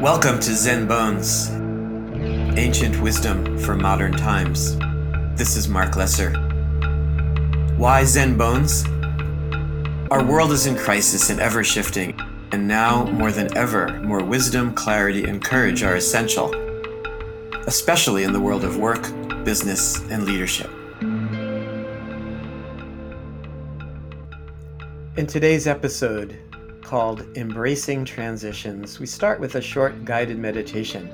Welcome to Zen Bones, ancient wisdom for modern times. This is Marc Lesser. Why Zen Bones? Our world is in crisis and ever shifting, and now more than ever, more wisdom, clarity, and courage are essential, especially in the world of work, business, and leadership. In today's episode, called Embracing Transitions, we start with a short guided meditation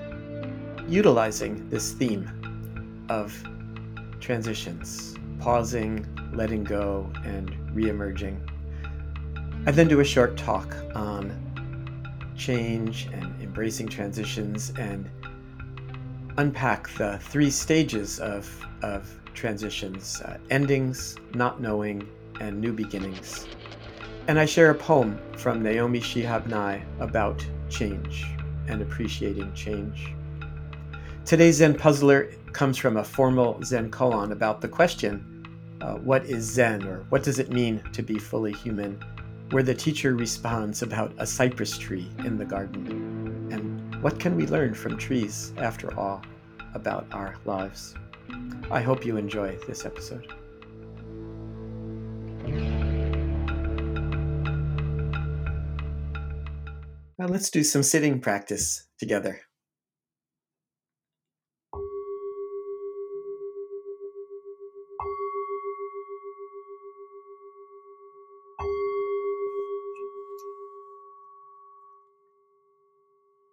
utilizing this theme of transitions, pausing, letting go, and re-emerging. I then do a short talk on change and embracing transitions and unpack the three stages of, of transitions uh, endings, not knowing, and new beginnings. And I share a poem from Naomi Shihab Nye about change and appreciating change. Today's Zen puzzler comes from a formal Zen koan about the question, uh, what is Zen or what does it mean to be fully human? Where the teacher responds about a cypress tree in the garden. And what can we learn from trees, after all, about our lives? I hope you enjoy this episode. Now let's do some sitting practice together.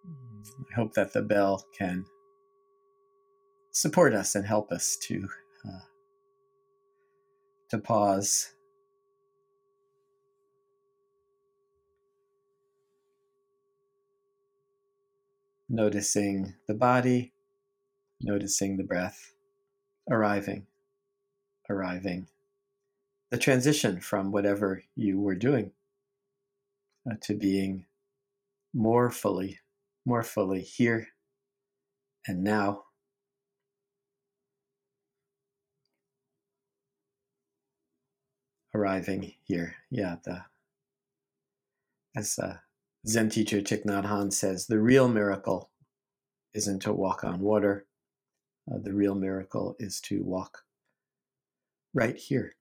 I hope that the bell can support us and help us to uh, to pause noticing the body, noticing the breath, arriving, arriving. The transition from whatever you were doing uh, to being more fully, more fully here and now. Arriving here, yeah. The as uh, Zen teacher Thich Nhat Hanh says the real miracle isn't to walk on water. Uh, the real miracle is to walk right here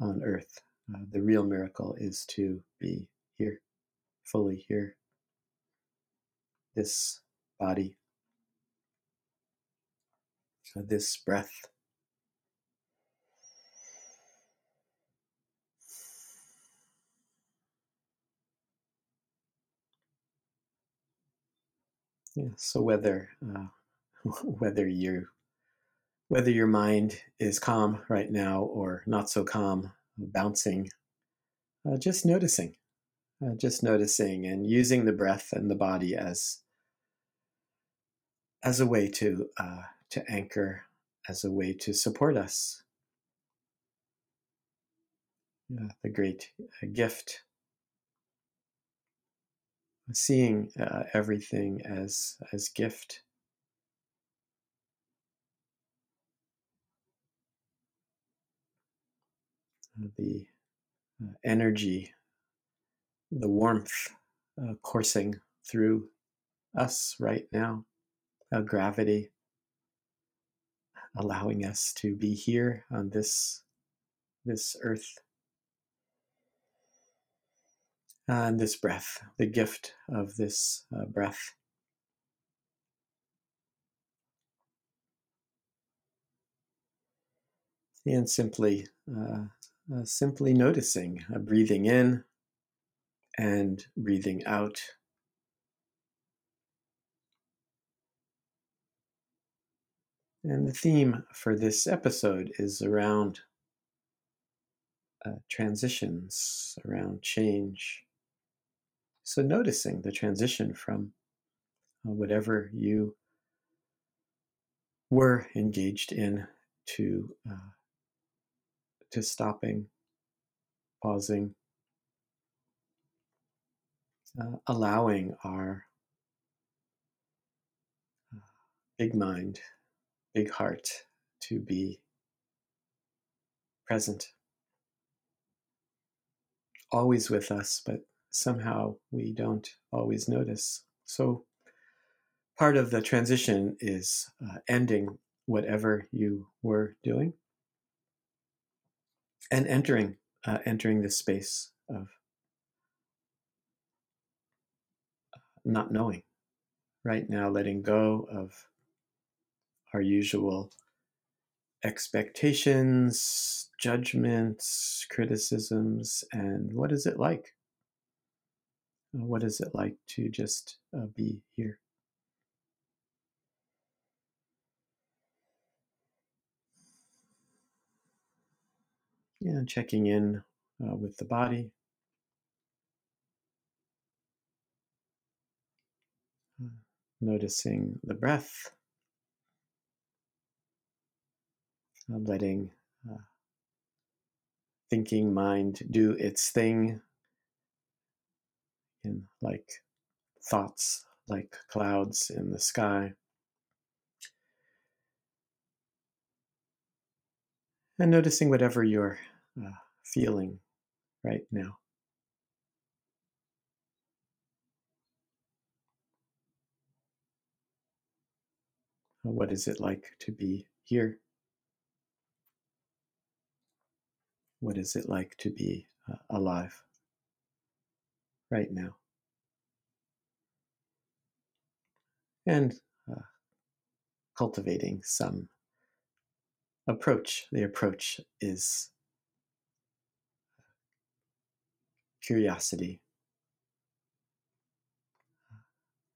on earth. Uh, the real miracle is to be here, fully here. This body, uh, this breath. Yeah, so whether uh, whether you whether your mind is calm right now or not so calm, bouncing, uh, just noticing, uh, just noticing, and using the breath and the body as as a way to uh, to anchor, as a way to support us. Yeah, the great uh, gift seeing uh, everything as as gift. Uh, the uh, energy, the warmth uh, coursing through us right now, gravity allowing us to be here on this this earth and this breath, the gift of this uh, breath. And simply, uh, uh, simply noticing, uh, breathing in and breathing out. And the theme for this episode is around uh, transitions, around change. So, noticing the transition from uh, whatever you were engaged in to uh, to stopping, pausing, uh, allowing our uh, big mind, big heart to be present, always with us, but somehow we don't always notice. So, part of the transition is uh, ending whatever you were doing and entering uh, entering this space of not knowing right now letting go of our usual expectations judgments criticisms and what is it like what is it like to just uh, be here Yeah, checking in uh, with the body. Uh, noticing the breath. Uh, letting uh, thinking mind do its thing. In like thoughts, like clouds in the sky. And noticing whatever you're uh, feeling right now. What is it like to be here? What is it like to be uh, alive right now? And uh, cultivating some approach. The approach is curiosity,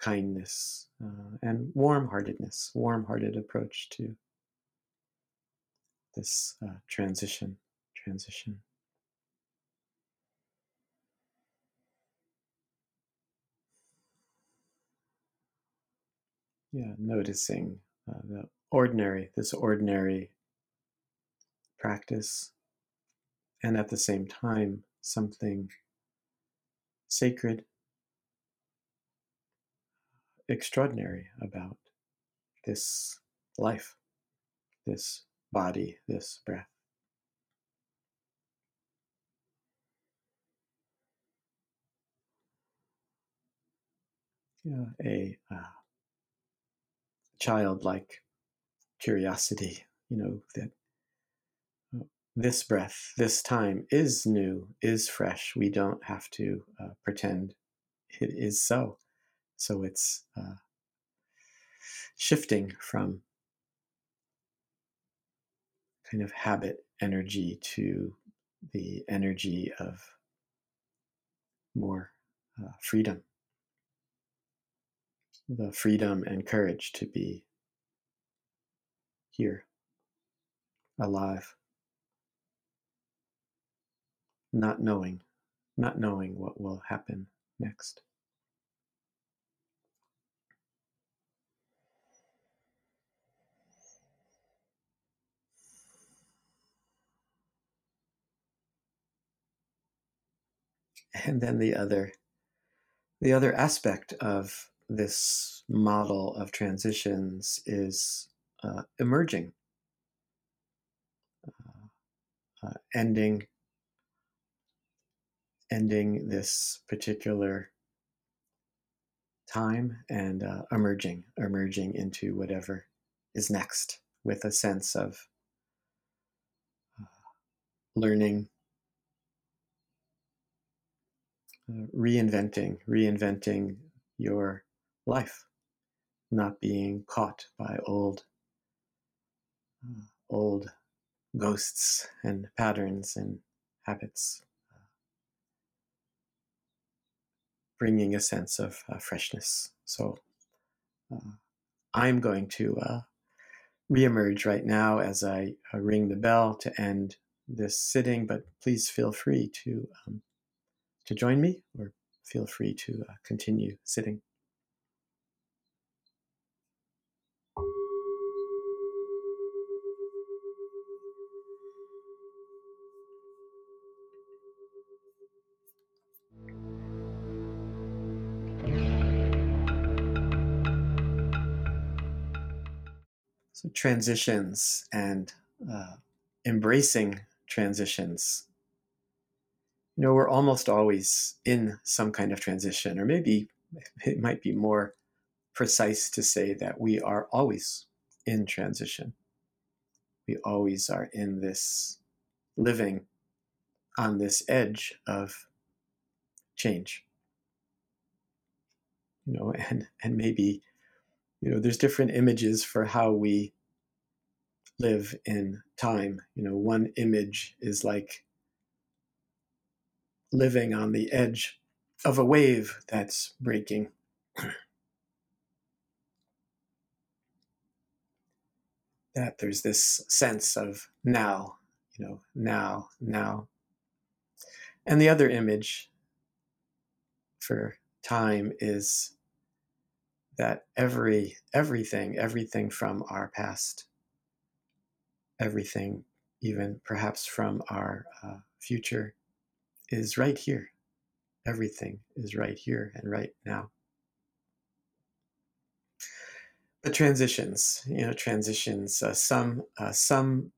kindness, uh, and warm heartedness, warm hearted approach to this uh, transition. Transition. Yeah, noticing uh, the ordinary, this ordinary practice, and at the same time, something sacred, extraordinary about this life, this body, this breath. Yeah, a uh, childlike curiosity, you know, that this breath, this time is new, is fresh. We don't have to uh, pretend it is so. So it's uh, shifting from kind of habit energy to the energy of more uh, freedom, the freedom and courage to be here, alive not knowing, not knowing what will happen next. And then the other, the other aspect of this model of transitions is uh, emerging, uh, uh, ending ending this particular time and uh, emerging, emerging into whatever is next with a sense of uh, learning, uh, reinventing, reinventing your life, not being caught by old, uh, old ghosts and patterns and habits. bringing a sense of uh, freshness. So uh, I'm going to uh, reemerge right now as I uh, ring the bell to end this sitting, but please feel free to um, to join me or feel free to uh, continue sitting. Transitions and uh, embracing transitions. You know, we're almost always in some kind of transition, or maybe it might be more precise to say that we are always in transition. We always are in this living on this edge of change. You know, and and maybe, you know, there's different images for how we live in time. You know, one image is like living on the edge of a wave that's breaking. that there's this sense of now, you know, now, now. And the other image for time is that every everything everything from our past everything even perhaps from our uh, future is right here. Everything is right here and right now. But transitions you know transitions uh, some uh, some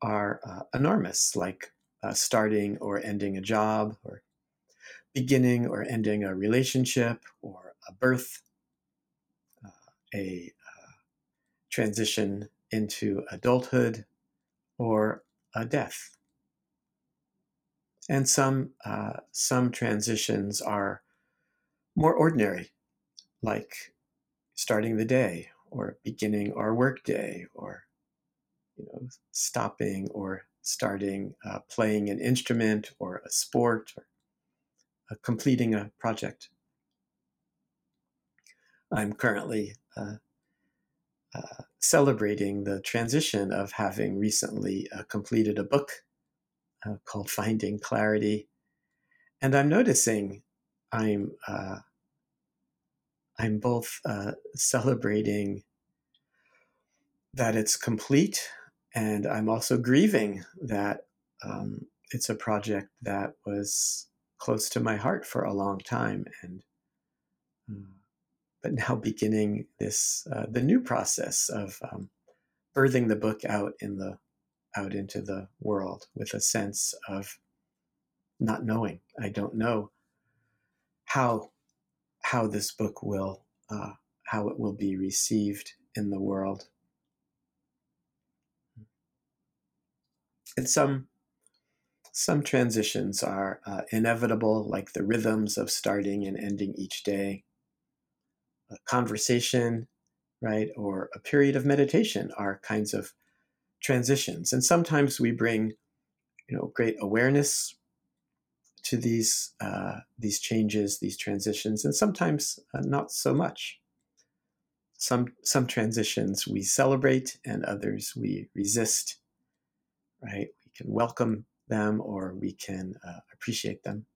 are uh, enormous like uh, starting or ending a job or beginning or ending a relationship or a birth uh, a transition into adulthood or a death and some uh, some transitions are more ordinary, like starting the day or beginning our workday or you know stopping or starting uh, playing an instrument or a sport or uh, completing a project. I'm currently uh, uh celebrating the transition of having recently uh, completed a book uh, called Finding Clarity. And I'm noticing I'm uh, I'm both uh, celebrating that it's complete, and I'm also grieving that um, it's a project that was close to my heart for a long time, and uh, but now beginning this uh, the new process of um, birthing the book out in the out into the world with a sense of not knowing. I don't know how how this book will uh, how it will be received in the world. And some some transitions are uh, inevitable, like the rhythms of starting and ending each day. Conversation, right, or a period of meditation are kinds of transitions. And sometimes we bring, you know, great awareness to these uh, these changes, these transitions, and sometimes uh, not so much. Some some transitions we celebrate, and others we resist. Right? We can welcome them, or we can uh, appreciate them.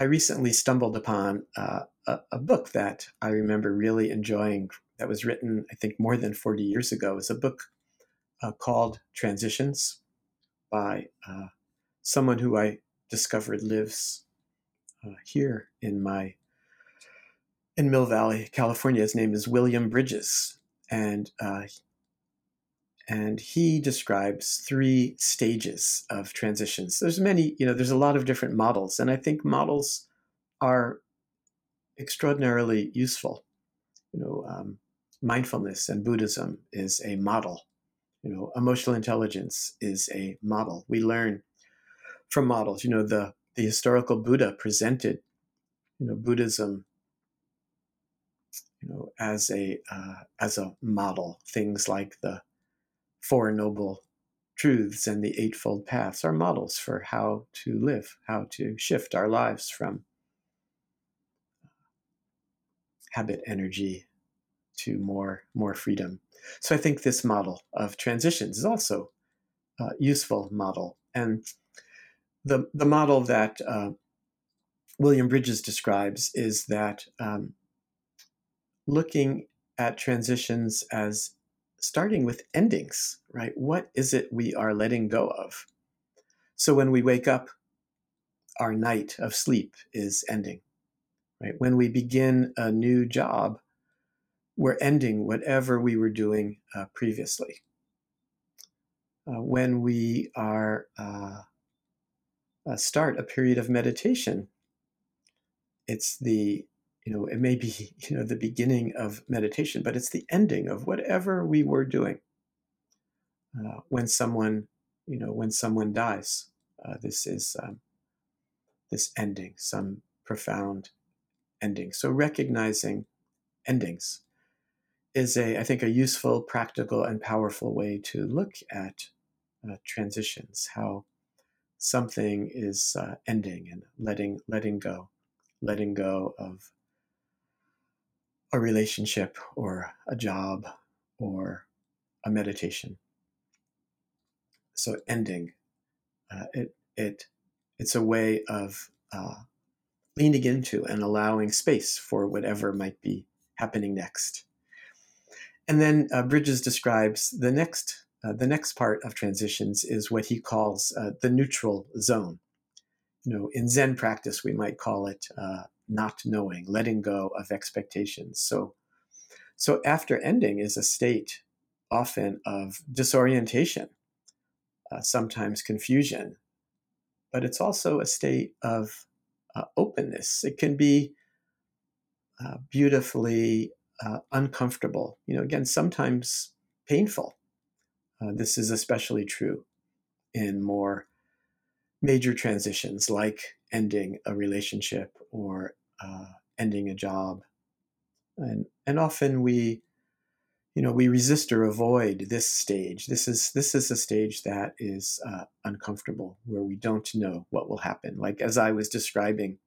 I recently stumbled upon uh, a, a, book that I remember really enjoying that was written, I think, more than 40 years ago. It's a book uh, called Transitions by uh, someone who I discovered lives uh, here in my in Mill Valley, California. His name is William Bridges, and uh, and he describes three stages of transitions. There's many, you know, there's a lot of different models, and I think models are extraordinarily useful. You know, um, mindfulness and Buddhism is a model. You know, emotional intelligence is a model. We learn from models. You know, the the historical Buddha presented, you know, Buddhism, you know, as a uh, as a model. Things like the Four Noble Truths and the Eightfold Paths are models for how to live, how to shift our lives from habit energy to more more freedom. So I think this model of transitions is also a useful model, and the the model that uh, William Bridges describes is that um, looking at transitions as starting with endings, right? What is it we are letting go of? So when we wake up, our night of sleep is ending, right? When we begin a new job, we're ending whatever we were doing uh, previously. Uh, when we are uh, uh, start a period of meditation, it's the you know it may be you know the beginning of meditation, but it's the ending of whatever we were doing. Uh, when someone you know when someone dies, uh, this is um, this ending, some profound ending. So recognizing endings is a, I think, a useful, practical, and powerful way to look at uh, transitions, how something is uh, ending and letting letting go, letting go of a relationship or a job or a meditation. So ending, uh, it it it's a way of uh, leaning into and allowing space for whatever might be happening next. And then uh, Bridges describes the next uh, the next part of transitions is what he calls uh, the neutral zone. You know, in Zen practice, we might call it uh, not knowing, letting go of expectations. So, so after ending is a state often of disorientation, uh, sometimes confusion, but it's also a state of uh, openness. It can be uh, beautifully uh, uncomfortable. You know, again, sometimes painful. Uh, this is especially true in more major transitions like ending a relationship or uh, ending a job. And, and often we, you know, we resist or avoid this stage. This is this is a stage that is uh, uncomfortable, where we don't know what will happen. Like as I was describing,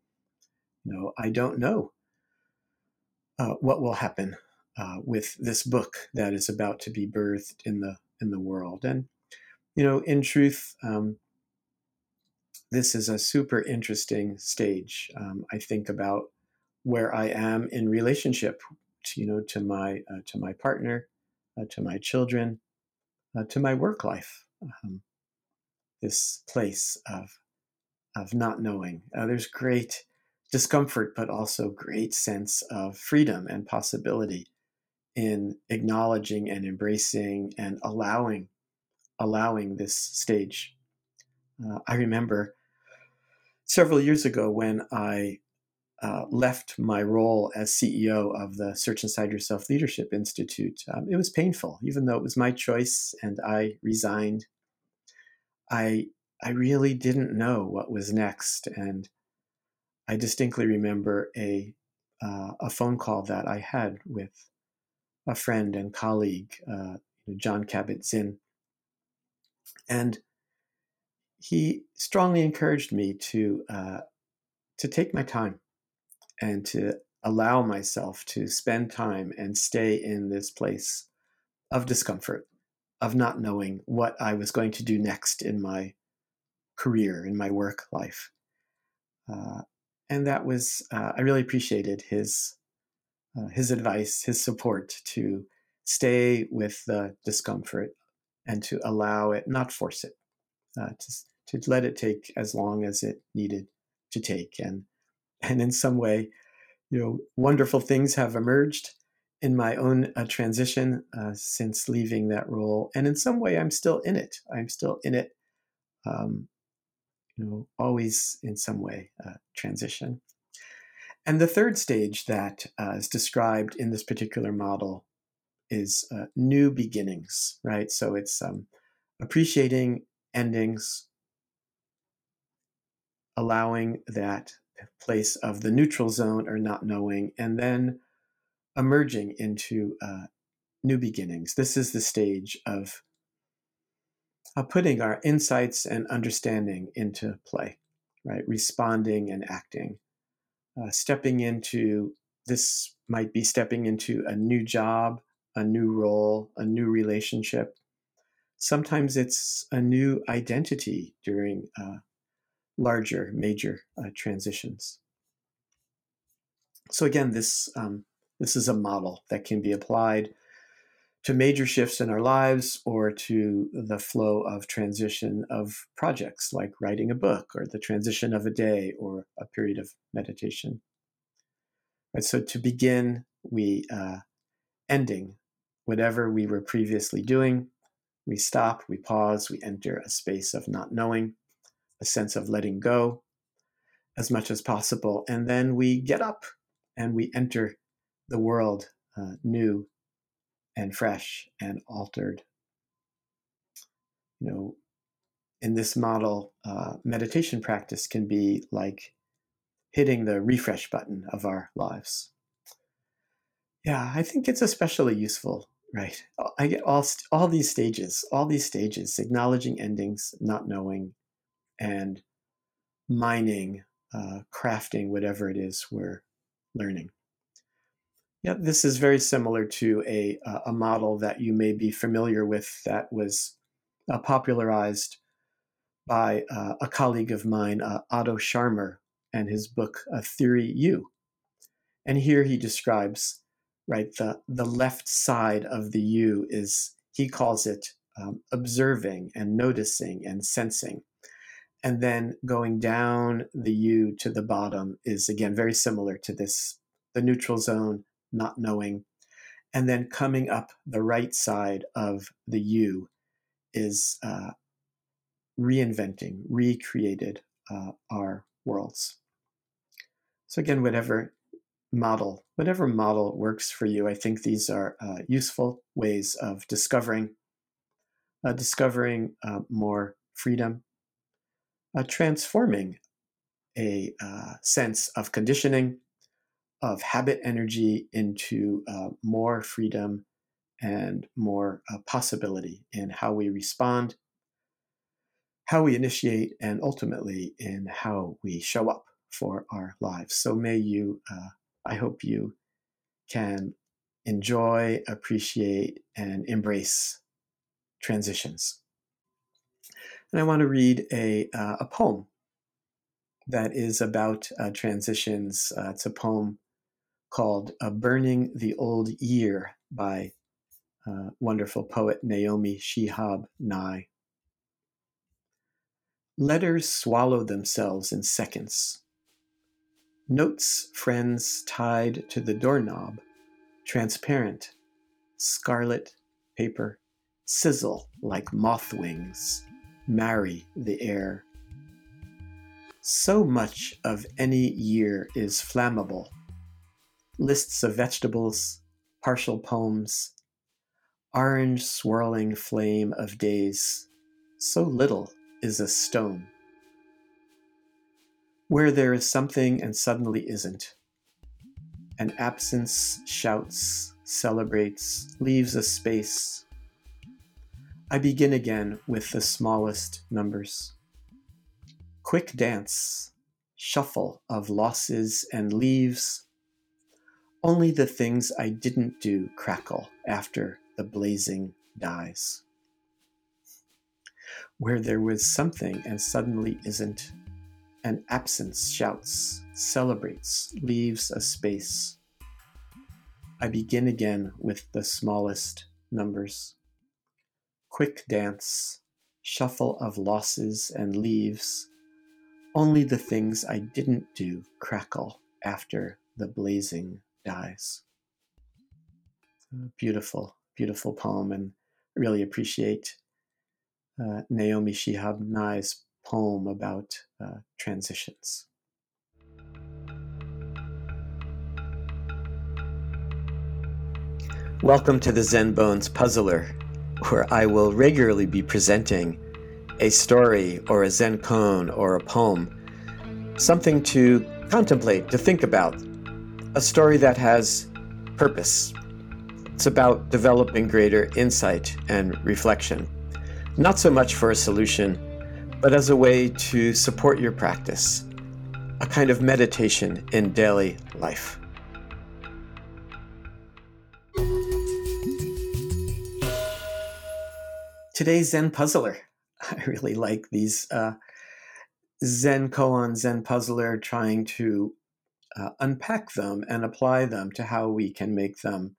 you know, I don't know uh, what will happen uh, with this book that is about to be birthed in the in the world. And you know, in truth, um, this is a super interesting stage. Um, I think about where I am in relationship, you know, to my uh, to my partner, uh, to my children, uh, to my work life. Um, this place of of not knowing. Uh, there's great discomfort, but also great sense of freedom and possibility in acknowledging and embracing and allowing allowing this stage. Uh, I remember several years ago when I uh, left my role as CEO of the Search Inside Yourself Leadership Institute. Um, it was painful, even though it was my choice and I resigned. I I really didn't know what was next, and I distinctly remember a uh, a phone call that I had with a friend and colleague, uh, Jon Kabat-Zinn, and he strongly encouraged me to uh, to take my time and to allow myself to spend time and stay in this place of discomfort, of not knowing what I was going to do next in my career, in my work life. Uh, and that was, uh, I really appreciated his, uh, his advice, his support to stay with the discomfort and to allow it, not force it, uh, to, to let it take as long as it needed to take. And and in some way, you know, wonderful things have emerged in my own uh, transition uh, since leaving that role. And in some way, I'm still in it. I'm still in it. Um, you know, always in some way uh, transition. And the third stage that uh, is described in this particular model is uh, new beginnings, right? So it's um, appreciating endings, allowing that place of the neutral zone or not knowing, and then emerging into uh, new beginnings. This is the stage of uh, putting our insights and understanding into play, right? Responding and acting, uh, stepping into this might be stepping into a new job, a new role, a new relationship. Sometimes it's a new identity during uh, larger, major uh, transitions. So again, this um, this is a model that can be applied to major shifts in our lives or to the flow of transition of projects like writing a book or the transition of a day or a period of meditation. Right, so to begin, we uh, ending whatever we were previously doing. We stop, we pause, we enter a space of not knowing a sense of letting go. as much as possible. And then we get up and we enter the world uh, new and fresh and altered. You know, in this model, uh, meditation practice can be like hitting the refresh button of our lives. Yeah, I think it's especially useful, right? I get all all these stages, all these stages, acknowledging endings, not knowing, and mining, uh, crafting whatever it is we're learning. Yeah, this is very similar to a a model that you may be familiar with that was uh, popularized by uh, a colleague of mine, uh, Otto Scharmer, and his book uh, Theory U. And here he describes, right, the, the left side of the U is, he calls it um, observing and noticing and sensing. And then going down the U to the bottom is again very similar to this the neutral zone, not knowing. And then coming up the right side of the U is uh, reinventing, recreated uh, our worlds. So again, whatever model, whatever model works for you, I think these are uh, useful ways of discovering, uh, discovering uh, more freedom, uh, transforming a uh, sense of conditioning, of habit energy into more freedom and more possibility in how we respond how we initiate, and ultimately in how we show up for our lives. So may you, uh, I hope you can enjoy, appreciate, and embrace transitions. And I want to read a, uh, a poem that is about uh, transitions. Uh, it's a poem called uh, Burning the Old Year by uh, wonderful poet Naomi Shihab Nye. Letters swallow themselves in seconds. Notes, friends tied to the doorknob, transparent, scarlet paper, sizzle like moth wings, marry the air. So much of any year is flammable. Lists of vegetables, partial poems, orange swirling flame of days, so little is a stone. Where there is something and suddenly isn't. An absence shouts, celebrates, leaves a space. I begin again with the smallest numbers. Quick dance, shuffle of losses and leaves. Only the things I didn't do crackle after the blazing dies where there was something and suddenly isn't. An absence shouts, celebrates, leaves a space. I begin again with the smallest numbers. Quick dance, shuffle of losses and leaves. Only the things I didn't do crackle after the blazing dies. Beautiful, beautiful poem, and really appreciate uh, Naomi Shihab Nye's poem about uh, transitions. Welcome to the Zen Bones Puzzler, where I will regularly be presenting a story or a Zen koan or a poem, something to contemplate, to think about, a story that has purpose. It's about developing greater insight and reflection not so much for a solution, but as a way to support your practice, a kind of meditation in daily life. Today's Zen Puzzler. I really like these uh, Zen koan, Zen Puzzler, trying to uh, unpack them and apply them to how we can make them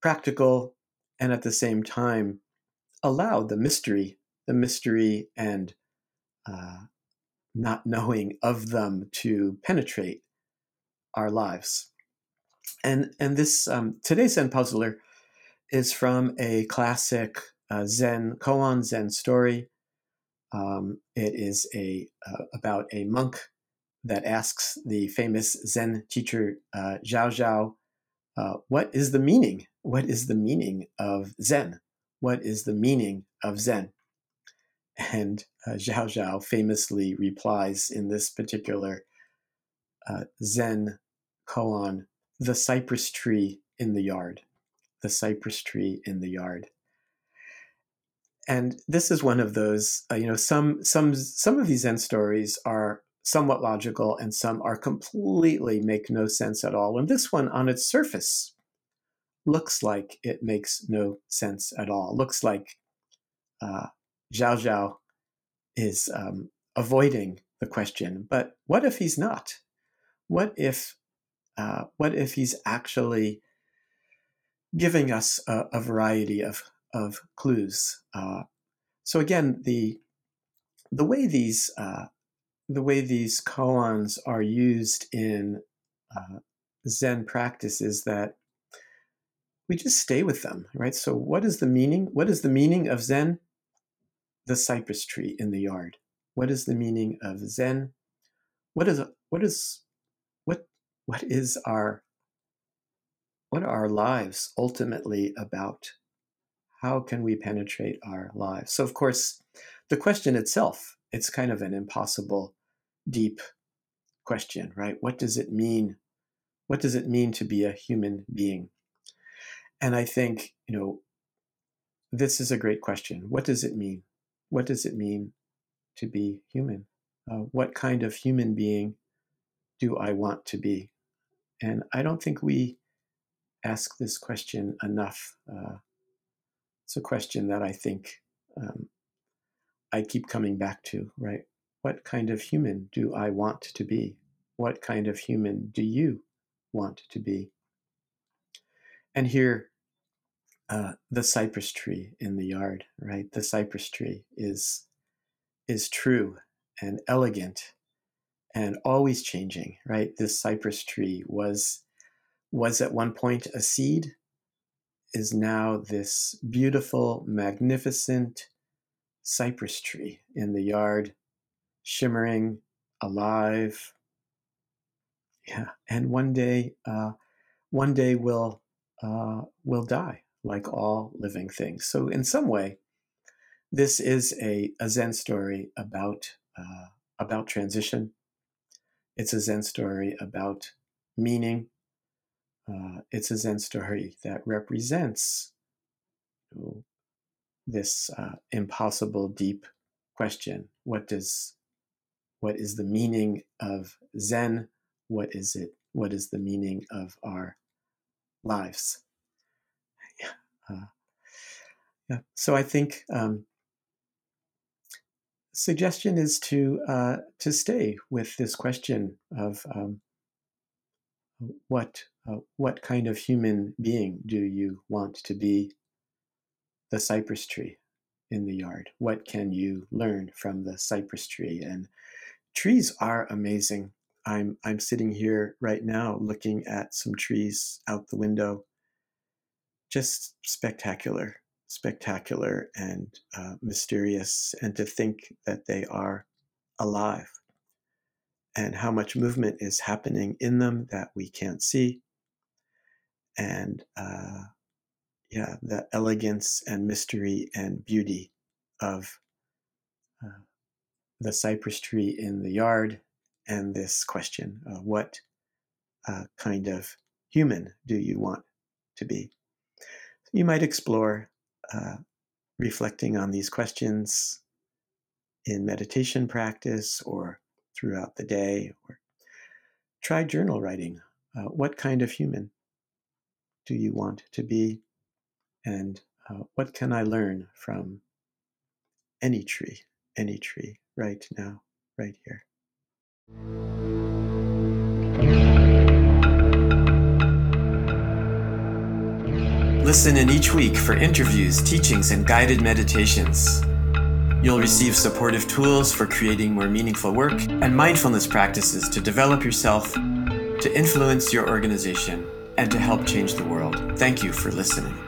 practical and at the same time allow the mystery, the mystery and uh, not knowing of them to penetrate our lives. And and this um, today's Zen puzzler is from a classic uh, Zen koan Zen story. Um, it is a uh, about a monk that asks the famous Zen teacher uh, Zhaozhou, uh, "What is the meaning? What is the meaning of Zen? What is the meaning of Zen?" And uh, Zhaozhou famously replies in this particular uh, Zen koan, "The cypress tree in the yard." The cypress tree in the yard and this is one of those uh, you know some some some of these zen stories are somewhat logical and some are completely make no sense at all. And this one on its surface looks like it makes no sense at all. Looks like uh, zhaozhou is um, avoiding the question but what if he's not? What if uh, what if he's actually giving us a, a variety of of clues. Uh, so again, the the way these uh, the way these koans are used in uh, Zen practice is that we just stay with them, right? So, what is the meaning? What is the meaning of Zen? The cypress tree in the yard. What is the meaning of Zen? What is what is what what is our what are our lives ultimately about? How can we penetrate our lives? So, of course, the question itself, it's kind of an impossible, deep question, right? What does it mean? What does it mean to be a human being? And I think, you know, this is a great question. What does it mean? What does it mean to be human? Uh, what kind of human being do I want to be? And I don't think we ask this question enough. Uh, it's a question that I think um, I keep coming back to, right? What kind of human do I want to be? What kind of human do you want to be? And here, uh, the cypress tree in the yard, right? The cypress tree is is true and elegant and always changing, right? This cypress tree was was at one point a seed is now this beautiful, magnificent cypress tree in the yard, shimmering, alive. Yeah, and one day, uh, one day will uh, will die, like all living things. So, in some way, this is a, a Zen story about uh, about transition. It's a Zen story about meaning uh, it's a Zen story that represents you know, this uh, impossible, deep question: What does, what is the meaning of Zen? What is it? What is the meaning of our lives? Yeah. Uh, yeah. So I think um, suggestion is to uh, to stay with this question of um, what uh, what kind of human being do you want to be? The cypress tree in the yard. What can you learn from the cypress tree? And trees are amazing. I'm I'm sitting here right now looking at some trees out the window. Just spectacular, spectacular and uh, mysterious, and to think that they are alive and how much movement is happening in them that we can't see and uh, yeah, the elegance and mystery and beauty of uh, the cypress tree in the yard and this question uh, what kind of human do you want to be? You might explore uh, reflecting on these questions in meditation practice or throughout the day, or try journal writing. Uh, what kind of human do you want to be? And uh, what can I learn from any tree, any tree right now, right here? Listen in each week for interviews, teachings, and guided meditations. You'll receive supportive tools for creating more meaningful work and mindfulness practices to develop yourself, to influence your organization, and to help change the world. Thank you for listening.